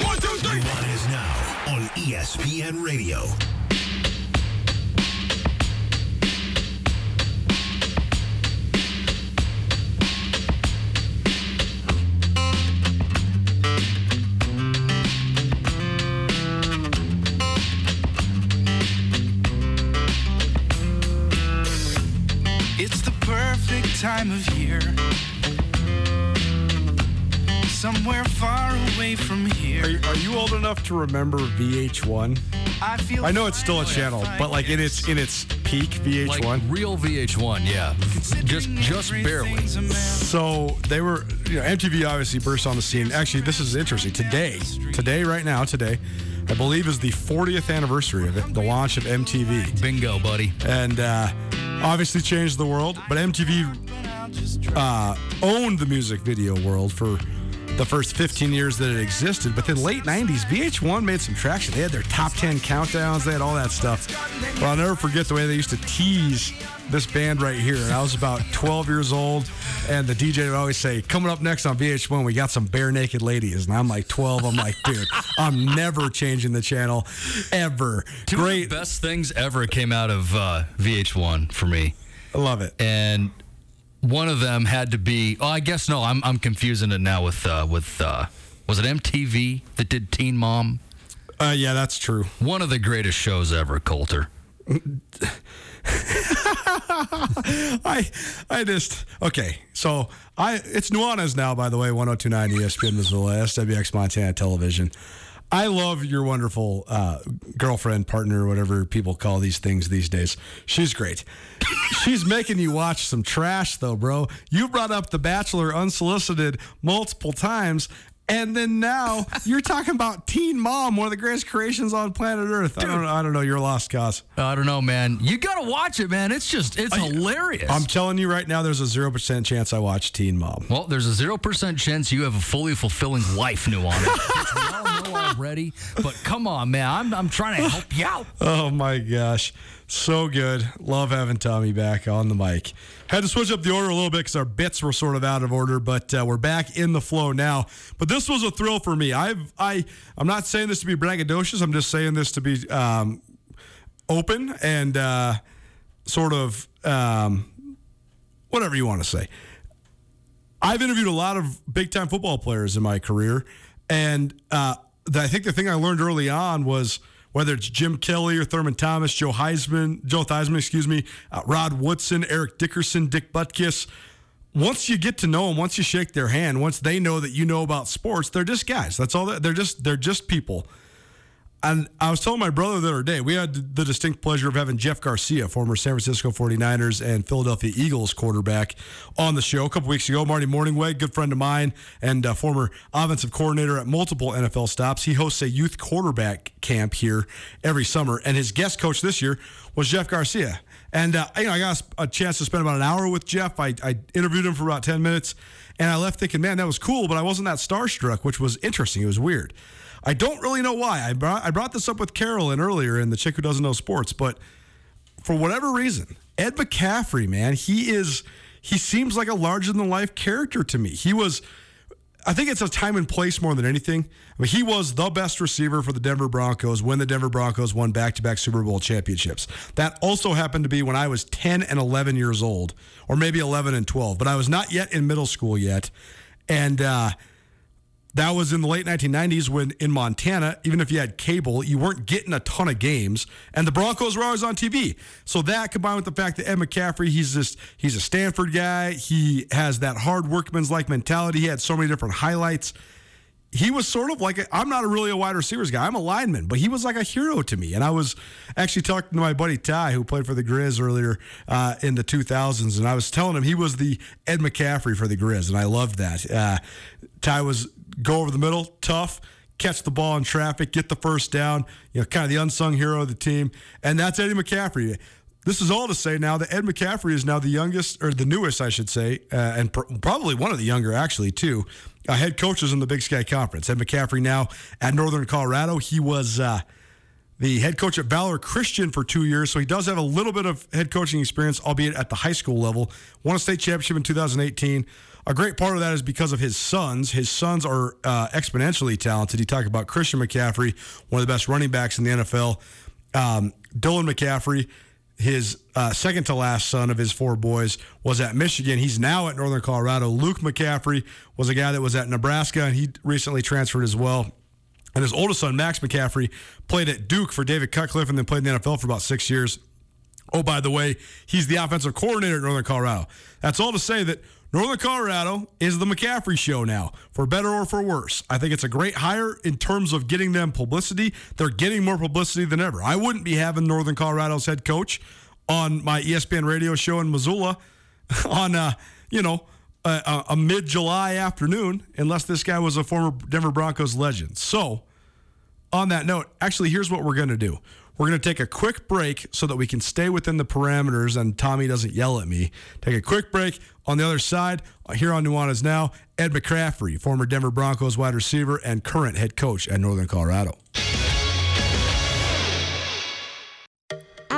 One, two, three. is now on ESPN Radio. Enough to remember VH1? I feel I know it's still a channel, but like in its in its peak VH1. Like real VH1, yeah. Just just barely. everything's. So they were, you know, MTV obviously burst on the scene. Actually, this is interesting. Today, today, right now, today, I believe is the 40th anniversary of it, the launch of MTV, Bingo, buddy. and uh, obviously changed the world. But MTV uh, owned the music video world for the first 15 years that it existed. But then late 90s, VH1 made some traction. They had their top 10 countdowns. They had all that stuff. But I'll never forget the way they used to tease this band right here. And I was about 12 years old, and the DJ would always say, "Coming up next on VH1, we got some Barenaked Ladies." And I'm like 12. I'm like, dude, I'm never changing the channel, ever. Two Great, of the best things ever came out of uh, VH1 for me. I love it. and one of them had to be. Oh, I guess no. I'm I'm confusing it now with uh, with uh, was it MTV that did Teen Mom? Uh, yeah, that's true. One of the greatest shows ever, Colter. I I just okay. So I it's Nuanez now, by the way, 1029 ESPN Missoula, SWX Montana Television. I love your wonderful uh, girlfriend, partner, whatever people call these things these days. She's great. She's making you watch some trash, though, bro. You brought up The Bachelor unsolicited multiple times, and then now you're talking about Teen Mom, one of the greatest creations on planet Earth. I don't, I don't know. You're lost cause. I don't know, man. You gotta watch it, man. It's just it's hilarious. I'm telling you right now, there's a zero percent chance I watch Teen Mom. well, there's a zero percent chance you have a fully fulfilling life, new already. But come on, man. I'm I'm trying to help you out. Oh my gosh. So good. Love having Tommy back on the mic. Had to switch up the order a little bit because our bits were sort of out of order, but uh, we're back in the flow now. But this was a thrill for me. I've I I'm not saying this to be braggadocious. I'm just saying this to be um, open and uh, sort of um, whatever you want to say. I've interviewed a lot of big time football players in my career, and uh, I think the thing I learned early on was whether it's Jim Kelly or Thurman Thomas, Joe Heisman, Joe Theismann, excuse me, uh, Rod Woodson, Eric Dickerson, Dick Butkus. Once you get to know them, once you shake their hand, once they know that you know about sports, they're just guys. That's all. That, they're just they're just people. And I was telling my brother the other day, we had the distinct pleasure of having Jeff Garcia, former San Francisco 49ers and Philadelphia Eagles quarterback, on the show a couple weeks ago. Marty Mornhinweg, good friend of mine and uh, former offensive coordinator at multiple NFL stops. He hosts a youth quarterback camp here every summer, and his guest coach this year was Jeff Garcia. And uh, you know, I got a chance to spend about an hour with Jeff. I, I interviewed him for about 10 minutes, and I left thinking, man, that was cool, but I wasn't that starstruck, which was interesting. It was weird. I don't really know why. I brought, I brought this up with Carolyn earlier in the chick who doesn't know sports, but for whatever reason, Ed McCaffrey, man, he is he seems like a larger than life character to me. He was I think it's a time and place more than anything. I mean, he was the best receiver for the Denver Broncos when the Denver Broncos won back-to-back Super Bowl championships. That also happened to be when I was 10 and 11 years old, or maybe 11 and 12, but I was not yet in middle school yet. And uh, that was in the late 1990s when in Montana, even if you had cable, you weren't getting a ton of games, and the Broncos were always on TV. So that combined with the fact that Ed McCaffrey, he's just he's a Stanford guy. He has that hard workman's like mentality. He had so many different highlights. He was sort of like i am not really a wide receivers guy. I'm a lineman, but he was like a hero to me. And I was actually talking to my buddy Ty, who played for the Grizz earlier uh, in the 2000s, and I was telling him he was the Ed McCaffrey for the Grizz, and I loved that. Uh, Ty was go over the middle, tough, catch the ball in traffic, get the first down, you know, kind of the unsung hero of the team. And that's Eddie McCaffrey. This is all to say now that Ed McCaffrey is now the youngest, or the newest, I should say, uh, and pr- probably one of the younger, actually, too, uh, head coaches in the Big Sky Conference. Ed McCaffrey now at Northern Colorado. He was uh, the head coach at Valor Christian for two years, so he does have a little bit of head coaching experience, albeit at the high school level. Won a state championship in 2018. A great part of that is because of his sons. His sons are uh, exponentially talented. He talked about Christian McCaffrey, one of the best running backs in the NFL. Um, Dylan McCaffrey, his uh, second to last son of his four boys, was at Michigan. He's now at Northern Colorado. Luke McCaffrey was a guy that was at Nebraska, and he recently transferred as well. And his oldest son, Max McCaffrey, played at Duke for David Cutcliffe and then played in the NFL for about six years. Oh, by the way, he's the offensive coordinator at Northern Colorado. That's all to say that Northern Colorado is the McCaffrey show now, for better or for worse. I think it's a great hire in terms of getting them publicity. They're getting more publicity than ever. I wouldn't be having Northern Colorado's head coach on my ESPN radio show in Missoula on, uh, you know, a, a mid July afternoon unless this guy was a former Denver Broncos legend. So, on that note, actually, here's what we're going to do. We're going to take a quick break so that we can stay within the parameters and Tommy doesn't yell at me. Take a quick break. On the other side, here on Nuanez Now, Ed McCaffrey, former Denver Broncos wide receiver and current head coach at Northern Colorado.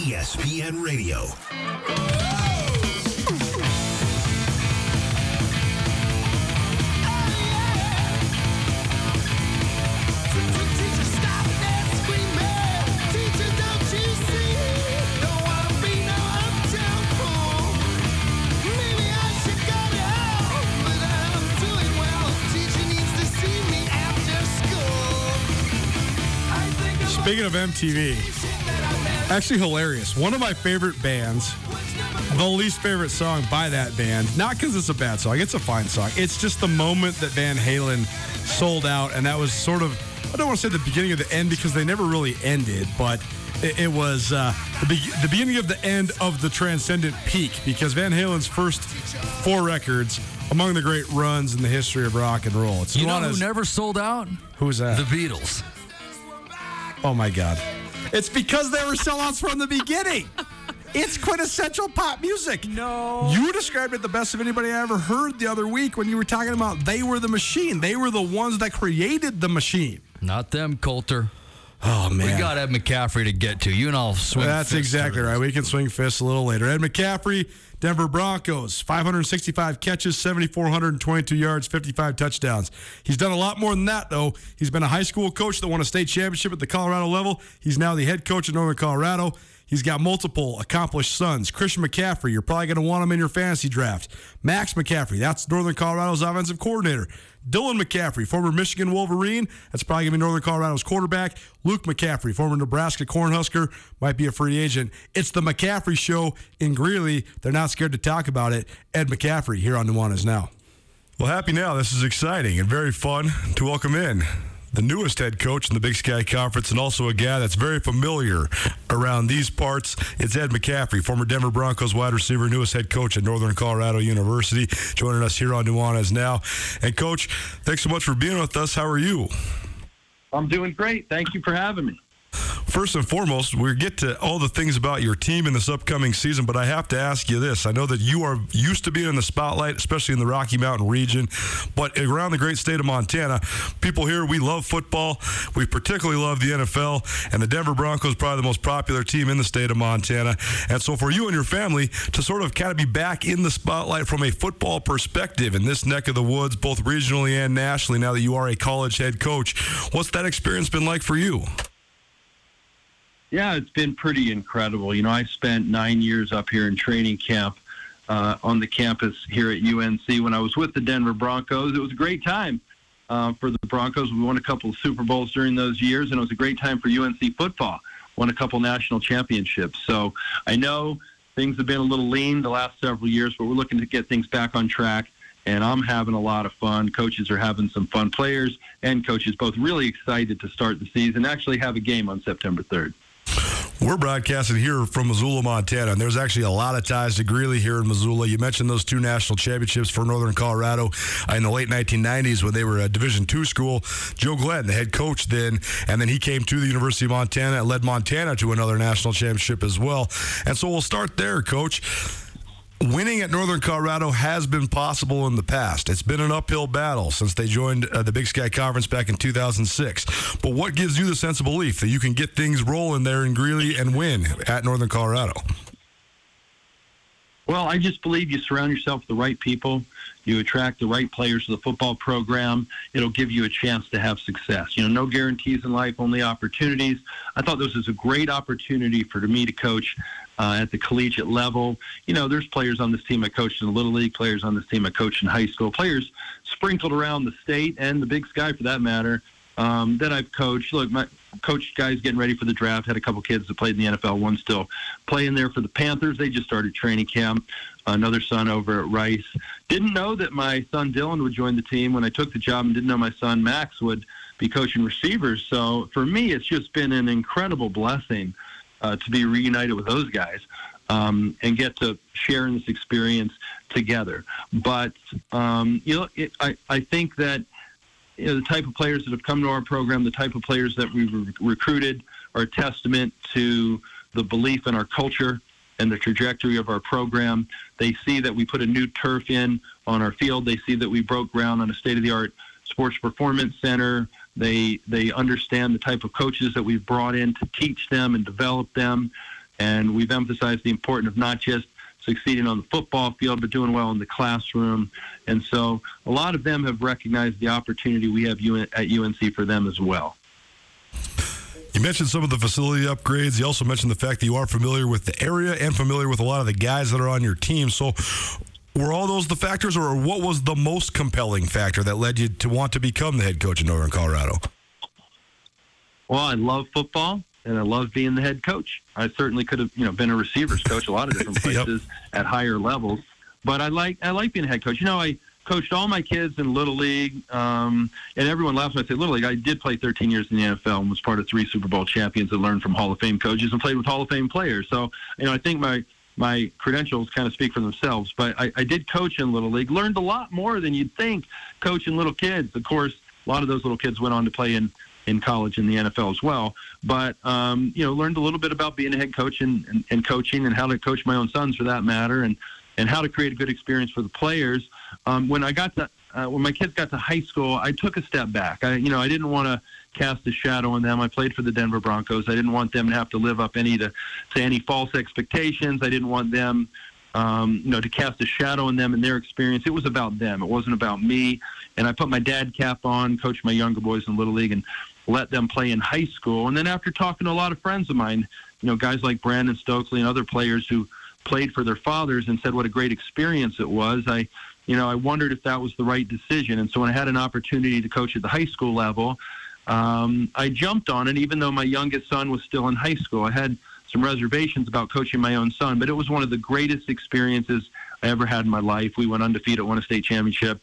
ESPN Radio. Speaking of MTV, actually hilarious. One of my favorite bands, the least favorite song by that band, not because it's a bad song, it's a fine song. It's just the moment that Van Halen sold out, and that was sort of, I don't want to say the beginning of the end because they never really ended, but it, was uh, the, be- the beginning of the end of the transcendent peak because Van Halen's first four records among the great runs in the history of rock and roll. It's You know who never sold out? Who's that? The Beatles. Oh my God. It's because they were sellouts from the beginning. It's quintessential pop music. No. You described it the best of anybody I ever heard the other week when you were talking about they were the machine. They were the ones that created the machine. Not them, Colter. Oh man. We got Ed McCaffrey to get to. You and I'll swing. That's fists exactly right. We can swing fists a little later. Ed McCaffrey, Denver Broncos, 565 catches, 7,422 yards, 55 touchdowns. He's done a lot more than that, though. He's been a high school coach that won a state championship at the Colorado level. He's now the head coach at Northern Colorado. He's got multiple accomplished sons. Christian McCaffrey, you're probably going to want him in your fantasy draft. Max McCaffrey, that's Northern Colorado's offensive coordinator. Dylan McCaffrey, former Michigan Wolverine, that's probably going to be Northern Colorado's quarterback. Luke McCaffrey, former Nebraska Cornhusker, might be a free agent. It's the McCaffrey show in Greeley. They're not scared to talk about it. Ed McCaffrey here on Nuanez Now. Well, happy now. This is exciting and very fun to welcome in the newest head coach in the Big Sky Conference and also a guy that's very familiar around these parts. It's Ed McCaffrey, former Denver Broncos wide receiver, newest head coach at Northern Colorado University, joining us here on Nuanez now. And, Coach, thanks so much for being with us. How are you? I'm doing great. Thank you for having me. First and foremost, we'll get to all the things about your team in this upcoming season, but I have to ask you this. I know that you are used to being in the spotlight, especially in the Rocky Mountain region, but around the great state of Montana, people here, we love football. We particularly love the NFL, and the Denver Broncos probably the most popular team in the state of Montana. And so for you and your family to sort of kind of be back in the spotlight from a football perspective in this neck of the woods, both regionally and nationally, now that you are a college head coach, what's that experience been like for you? Yeah, it's been pretty incredible. You know, I spent nine years up here in training camp uh, on the campus here at UNC when I was with the Denver Broncos. It was a great time uh, for the Broncos. We won a couple of Super Bowls during those years, and it was a great time for UNC football. Won a couple national championships. So I know things have been a little lean the last several years, but we're looking to get things back on track. And I'm having a lot of fun. Coaches are having some fun. Players and coaches both really excited to start the season. Actually, have a game on September 3rd. We're broadcasting here from Missoula, Montana, and there's actually a lot of ties to Greeley here in Missoula. You mentioned those two national championships for Northern Colorado in the late 1990s when they were a Division two school. Joe Glenn, the head coach then, and then he came to the University of Montana and led Montana to another national championship as well. And so we'll start there, Coach. Winning at Northern Colorado has been possible in the past. It's been an uphill battle since they joined uh, the Big Sky Conference back in 2006. But what gives you the sense of belief that you can get things rolling there in Greeley and win at Northern Colorado? Well, I just believe you surround yourself with the right people, you attract the right players to the football program, it'll give you a chance to have success. You know, no guarantees in life, only opportunities. I thought this was a great opportunity for me to coach uh, at the collegiate level. You know, there's players on this team I coached in the Little League, players on this team I coached in high school, players sprinkled around the state and the Big Sky for that matter um, that I've coached. Look, my coached guys getting ready for the draft. Had a couple kids that played in the NFL. One still playing there for the Panthers. They just started training camp. Another son over at Rice. Didn't know that my son Dylan would join the team when I took the job, and didn't know my son Max would be coaching receivers. So for me, it's just been an incredible blessing uh, to be reunited with those guys. Um, and get to share in this experience together. But um, you know, it, I I think that you know, the type of players that have come to our program, the type of players that we've re- recruited, are a testament to the belief in our culture and the trajectory of our program. They see that we put a new turf in on our field. They see that we broke ground on a state-of-the-art sports performance center. They they understand the type of coaches that we've brought in to teach them and develop them, and we've emphasized the importance of not just succeeding on the football field, but doing well in the classroom. And so a lot of them have recognized the opportunity we have at UNC for them as well. You mentioned some of the facility upgrades. You also mentioned the fact that you are familiar with the area and familiar with a lot of the guys that are on your team. So, were all those the factors, or what was the most compelling factor that led you to want to become the head coach in Northern Colorado? Well, I love football and I love being the head coach. I certainly could have, you know, been a receivers coach a lot of different places yep. at higher levels, but I like I like being a head coach. You know, I coached all my kids in little league, um, and everyone laughs when I say little league. I did play 13 years in the NFL and was part of three Super Bowl champions and learned from Hall of Fame coaches and played with Hall of Fame players. So, you know, I think my my credentials kind of speak for themselves. But I, I did coach in little league, learned a lot more than you'd think coaching little kids. Of course, a lot of those little kids went on to play in in college in the NFL as well. But um, you know, learned a little bit about being a head coach and, and, and, coaching and how to coach my own sons for that matter, and and how to create a good experience for the players. Um, when I got to uh, when my kids got to high school, I took a step back. I you know I didn't want to cast a shadow on them. I played for the Denver Broncos. I didn't want them to have to live up any to to any false expectations. I didn't want them um, you know, to cast a shadow on them and their experience. It was about them. It wasn't about me. And I put my dad cap on, coached my younger boys in Little League, and let them play in high school. And then after talking to a lot of friends of mine, you know, guys like Brandon Stokley and other players who played for their fathers and said what a great experience it was, I, you know, I wondered if that was the right decision. And so when I had an opportunity to coach at the high school level, um, I jumped on it, even though my youngest son was still in high school. I had some reservations about coaching my own son, but it was one of the greatest experiences I ever had in my life. We went undefeated, won a state championship.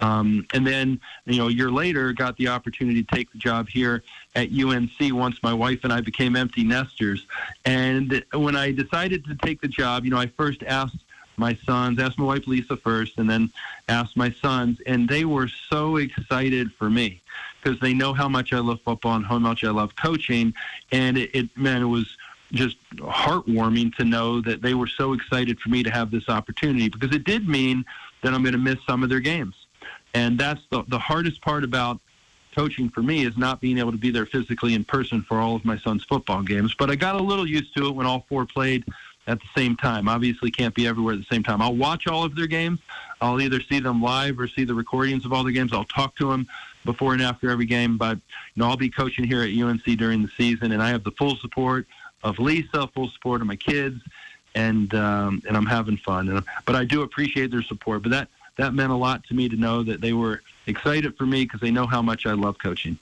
Um, and then, you know, a year later, got the opportunity to take the job here at UNC once my wife and I became empty nesters. And when I decided to take the job, you know, I first asked my sons, asked my wife Lisa first, and then asked my sons, and they were so excited for me because they know how much I love football and how much I love coaching. And it, it man, it was just heartwarming to know that they were so excited for me to have this opportunity because it did mean that I'm going to miss some of their games. And that's the, the hardest part about coaching for me is not being able to be there physically in person for all of my son's football games. But I got a little used to it when all four played at the same time. Obviously, can't be everywhere at the same time. I'll watch all of their games. I'll either see them live or see the recordings of all the games. I'll talk to them before and after every game. But you know, I'll be coaching here at UNC during the season, and I have the full support of Lisa, full support of my kids, and um, and I'm having fun. And, but I do appreciate their support. But that that meant a lot to me to know that they were excited for me because they know how much I love coaching.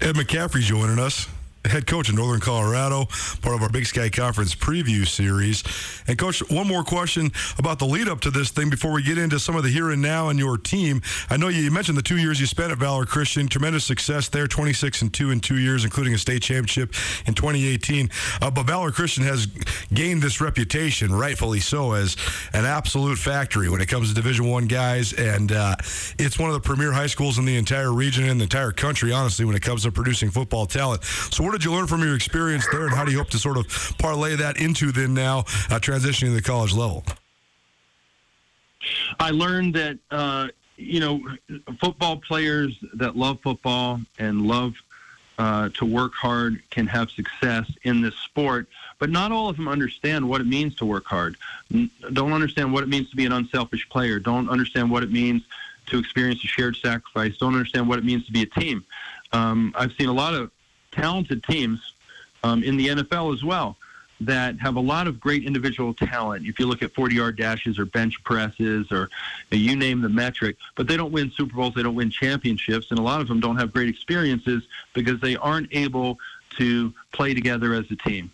Ed McCaffrey joining us head coach of Northern Colorado, part of our Big Sky Conference preview series. And, coach, one more question about the lead up to this thing before we get into some of the here and now and your team. I know you mentioned the two years you spent at Valor Christian, tremendous success there, 26 and 2 in two years, including a state championship in 2018. Uh, but Valor Christian has gained this reputation, rightfully so, as an absolute factory when it comes to Division One guys. And uh, it's one of the premier high schools in the entire region and the entire country, honestly, when it comes to producing football talent. So, what did you learn from your experience there, and how do you hope to sort of parlay that into then now uh, transitioning to the college level? I learned that uh, you know football players that love football and love uh, to work hard can have success in this sport, but not all of them understand what it means to work hard. Don't understand what it means to be an unselfish player. Don't understand what it means to experience a shared sacrifice. Don't understand what it means to be a team. Um, I've seen a lot of talented teams um, in the NFL as well that have a lot of great individual talent. If you look at 40 yard dashes or bench presses or you name the metric, but they don't win Super Bowls, they don't win championships, and a lot of them don't have great experiences because they aren't able to play together as a team,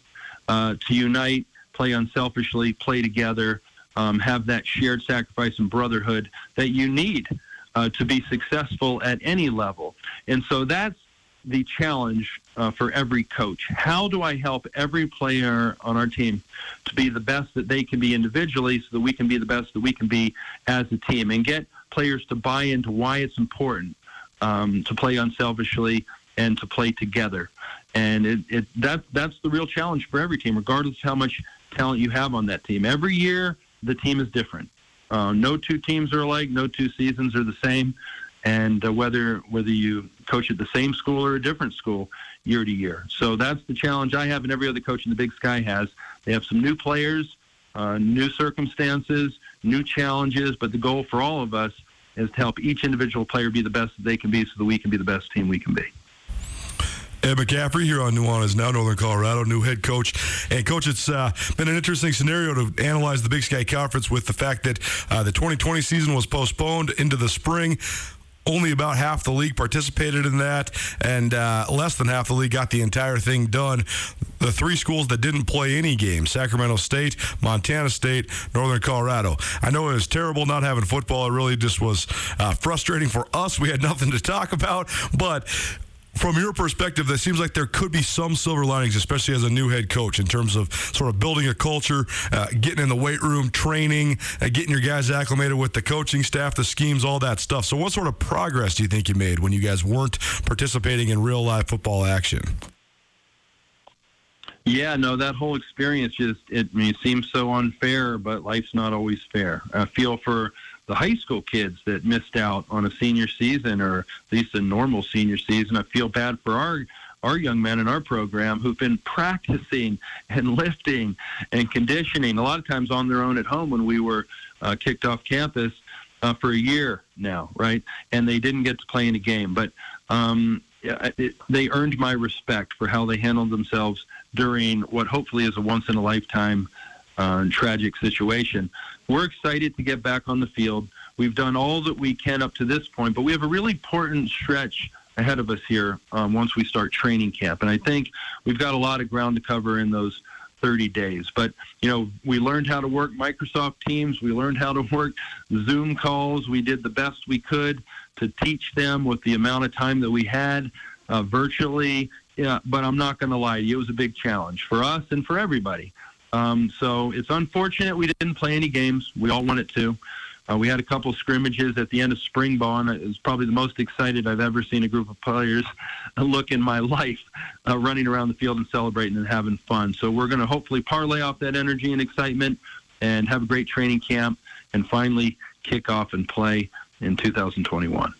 uh, to unite, play unselfishly, play together, um, have that shared sacrifice and brotherhood that you need uh, to be successful at any level. And so that's the challenge uh, for every coach. How do I help every player on our team to be the best that they can be individually so that we can be the best that we can be as a team and get players to buy into why it's important um, to play unselfishly and to play together. And it, it, that, that's the real challenge for every team, regardless how much talent you have on that team. Every year, the team is different. Uh, no two teams are alike. No two seasons are the same and uh, whether whether you coach at the same school or a different school year to year. So that's the challenge I have, and every other coach in the Big Sky has. They have some new players, uh, new circumstances, new challenges, but the goal for all of us is to help each individual player be the best that they can be, so that we can be the best team we can be. Ed McCaffrey here on Nuanez now, Northern Colorado, new head coach. And coach, it's uh, been an interesting scenario to analyze the Big Sky Conference with the fact that uh, the 2020 season was postponed into the spring only about half the league participated in that, and uh, less than half the league got the entire thing done. The three schools that didn't play any games Sacramento State, Montana State, Northern Colorado. I know it was terrible not having football. It really just was uh, frustrating for us. We had nothing to talk about, but from your perspective, that seems like there could be some silver linings, especially as a new head coach, in terms of sort of building a culture, uh, getting in the weight room, training, uh, getting your guys acclimated with the coaching staff, the schemes, all that stuff. So, what sort of progress do you think you made when you guys weren't participating in real live football action? Yeah, no, that whole experience just it, it seems so unfair, but life's not always fair. I feel for the high school kids that missed out on a senior season or at least a normal senior season. I feel bad for our our young men in our program who've been practicing and lifting and conditioning a lot of times on their own at home when we were uh, kicked off campus uh, for a year now, right? And they didn't get to play in a game, but um, it, they earned my respect for how they handled themselves during what hopefully is a once in a lifetime uh, tragic situation. We're excited to get back on the field. We've done all that we can up to this point, but we have a really important stretch ahead of us here um, once we start training camp. And I think we've got a lot of ground to cover in those 30 days. But, you know, we learned how to work Microsoft Teams. We learned how to work Zoom calls. We did the best we could to teach them with the amount of time that we had uh, virtually. Yeah, but I'm not going to lie to you. It was a big challenge for us and for everybody. Um, so it's unfortunate we didn't play any games. We all wanted to. Uh, we had a couple scrimmages at the end of spring ball, and it was probably the most excited I've ever seen a group of players look in my life, uh, running around the field and celebrating and having fun. So we're going to hopefully parlay off that energy and excitement and have a great training camp and finally kick off and play in 2021.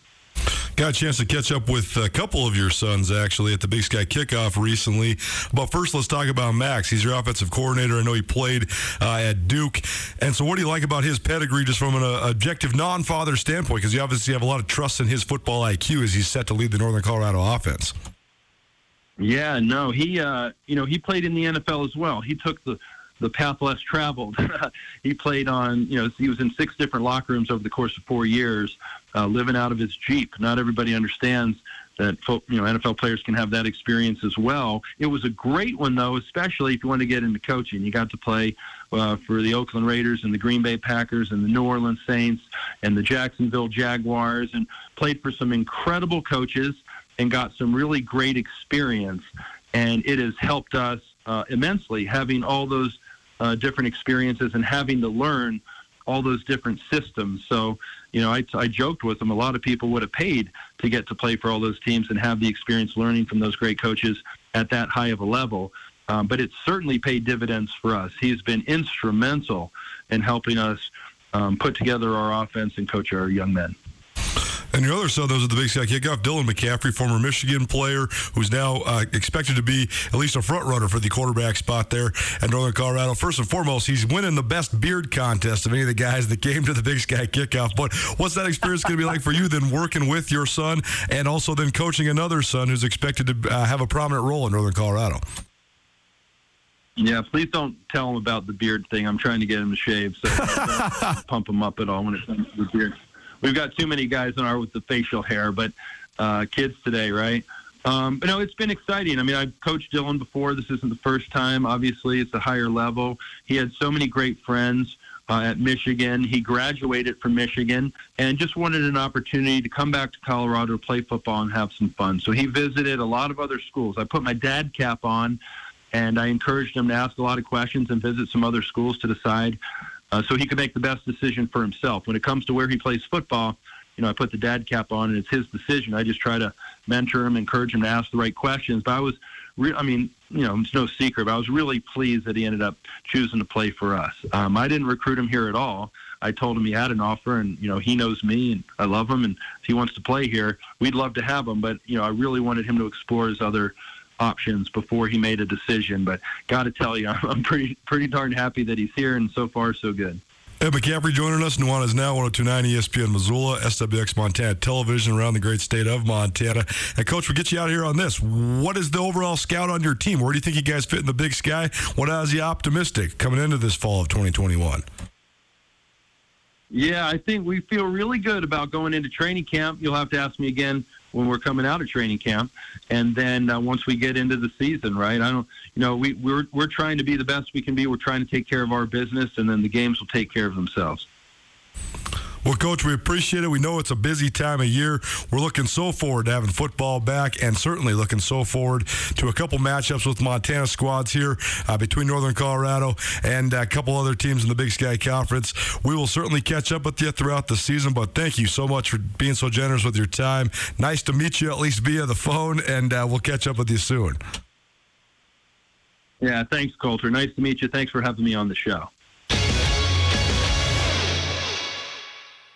Got a chance to catch up with a couple of your sons actually at the Big Sky kickoff recently. But first, let's talk about Max. He's your offensive coordinator. I know he played uh, at Duke. And so, what do you like about his pedigree just from an uh, objective non father standpoint? Because you obviously have a lot of trust in his football IQ as he's set to lead the Northern Colorado offense. Yeah, no, he uh, you know he played in the NFL as well. He took the the path less traveled. he played on, you know, he was in six different locker rooms over the course of four years, uh, living out of his Jeep. Not everybody understands that, you know, NFL players can have that experience as well. It was a great one, though, especially if you want to get into coaching. You got to play uh, for the Oakland Raiders and the Green Bay Packers and the New Orleans Saints and the Jacksonville Jaguars and played for some incredible coaches and got some really great experience. And it has helped us uh, immensely having all those uh, different experiences and having to learn all those different systems. So, you know, I, I joked with them. A lot of people would have paid to get to play for all those teams and have the experience learning from those great coaches at that high of a level. Um, but it's certainly paid dividends for us. He's been instrumental in helping us um, put together our offense and coach our young men. And your other son, those are the Big Sky kickoff, Dylan McCaffrey, former Michigan player, who's now uh, expected to be at least a front runner for the quarterback spot there at Northern Colorado. First and foremost, he's winning the best beard contest of any of the guys that came to the Big Sky kickoff. But what's that experience going to be like for you then working with your son and also then coaching another son who's expected to uh, have a prominent role in Northern Colorado? Yeah, please don't tell him about the beard thing. I'm trying to get him to shave, so don't pump him up at all when it comes to the beard. We've got too many guys in our with the facial hair, but uh, kids today, right? Um, but no, it's been exciting. I mean, I've coached Dylan before. This isn't the first time. Obviously, it's a higher level. He had so many great friends uh, at Michigan. He graduated from Michigan and just wanted an opportunity to come back to Colorado play football and have some fun. So he visited a lot of other schools. I put my dad cap on and I encouraged him to ask a lot of questions and visit some other schools to decide uh, so he could make the best decision for himself. When it comes to where he plays football, you know, I put the dad cap on and it's his decision. I just try to mentor him, encourage him to ask the right questions. But I was, re- I mean, you know, it's no secret, but I was really pleased that he ended up choosing to play for us. Um, I didn't recruit him here at all. I told him he had an offer, and you know he knows me, and I love him, and if he wants to play here, we'd love to have him. But you know, I really wanted him to explore his other options before he made a decision. But got to tell you, I'm pretty pretty darn happy that he's here, and so far so good. Ed McCaffrey joining us. Nuanez Now, 1029 ESPN Missoula, SWX Montana Television around the great state of Montana. And, Coach, we'll get you out here on this. What is the overall scout on your team? Where do you think you guys fit in the big sky? What has you optimistic coming into this fall of 2021? Yeah, I think we feel really good about going into training camp. You'll have to ask me again when we're coming out of training camp, and then uh, once we get into the season, right? I don't, you know, we we're we're trying to be the best we can be. We're trying to take care of our business, and then the games will take care of themselves. Well, Coach, we appreciate it. We know it's a busy time of year. We're looking so forward to having football back and certainly looking so forward to a couple matchups with Montana squads here uh, between Northern Colorado and a couple other teams in the Big Sky Conference. We will certainly catch up with you throughout the season, but thank you so much for being so generous with your time. Nice to meet you, at least via the phone, and uh, we'll catch up with you soon. Yeah, thanks, Colter. Nice to meet you. Thanks for having me on the show.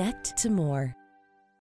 Connect to more.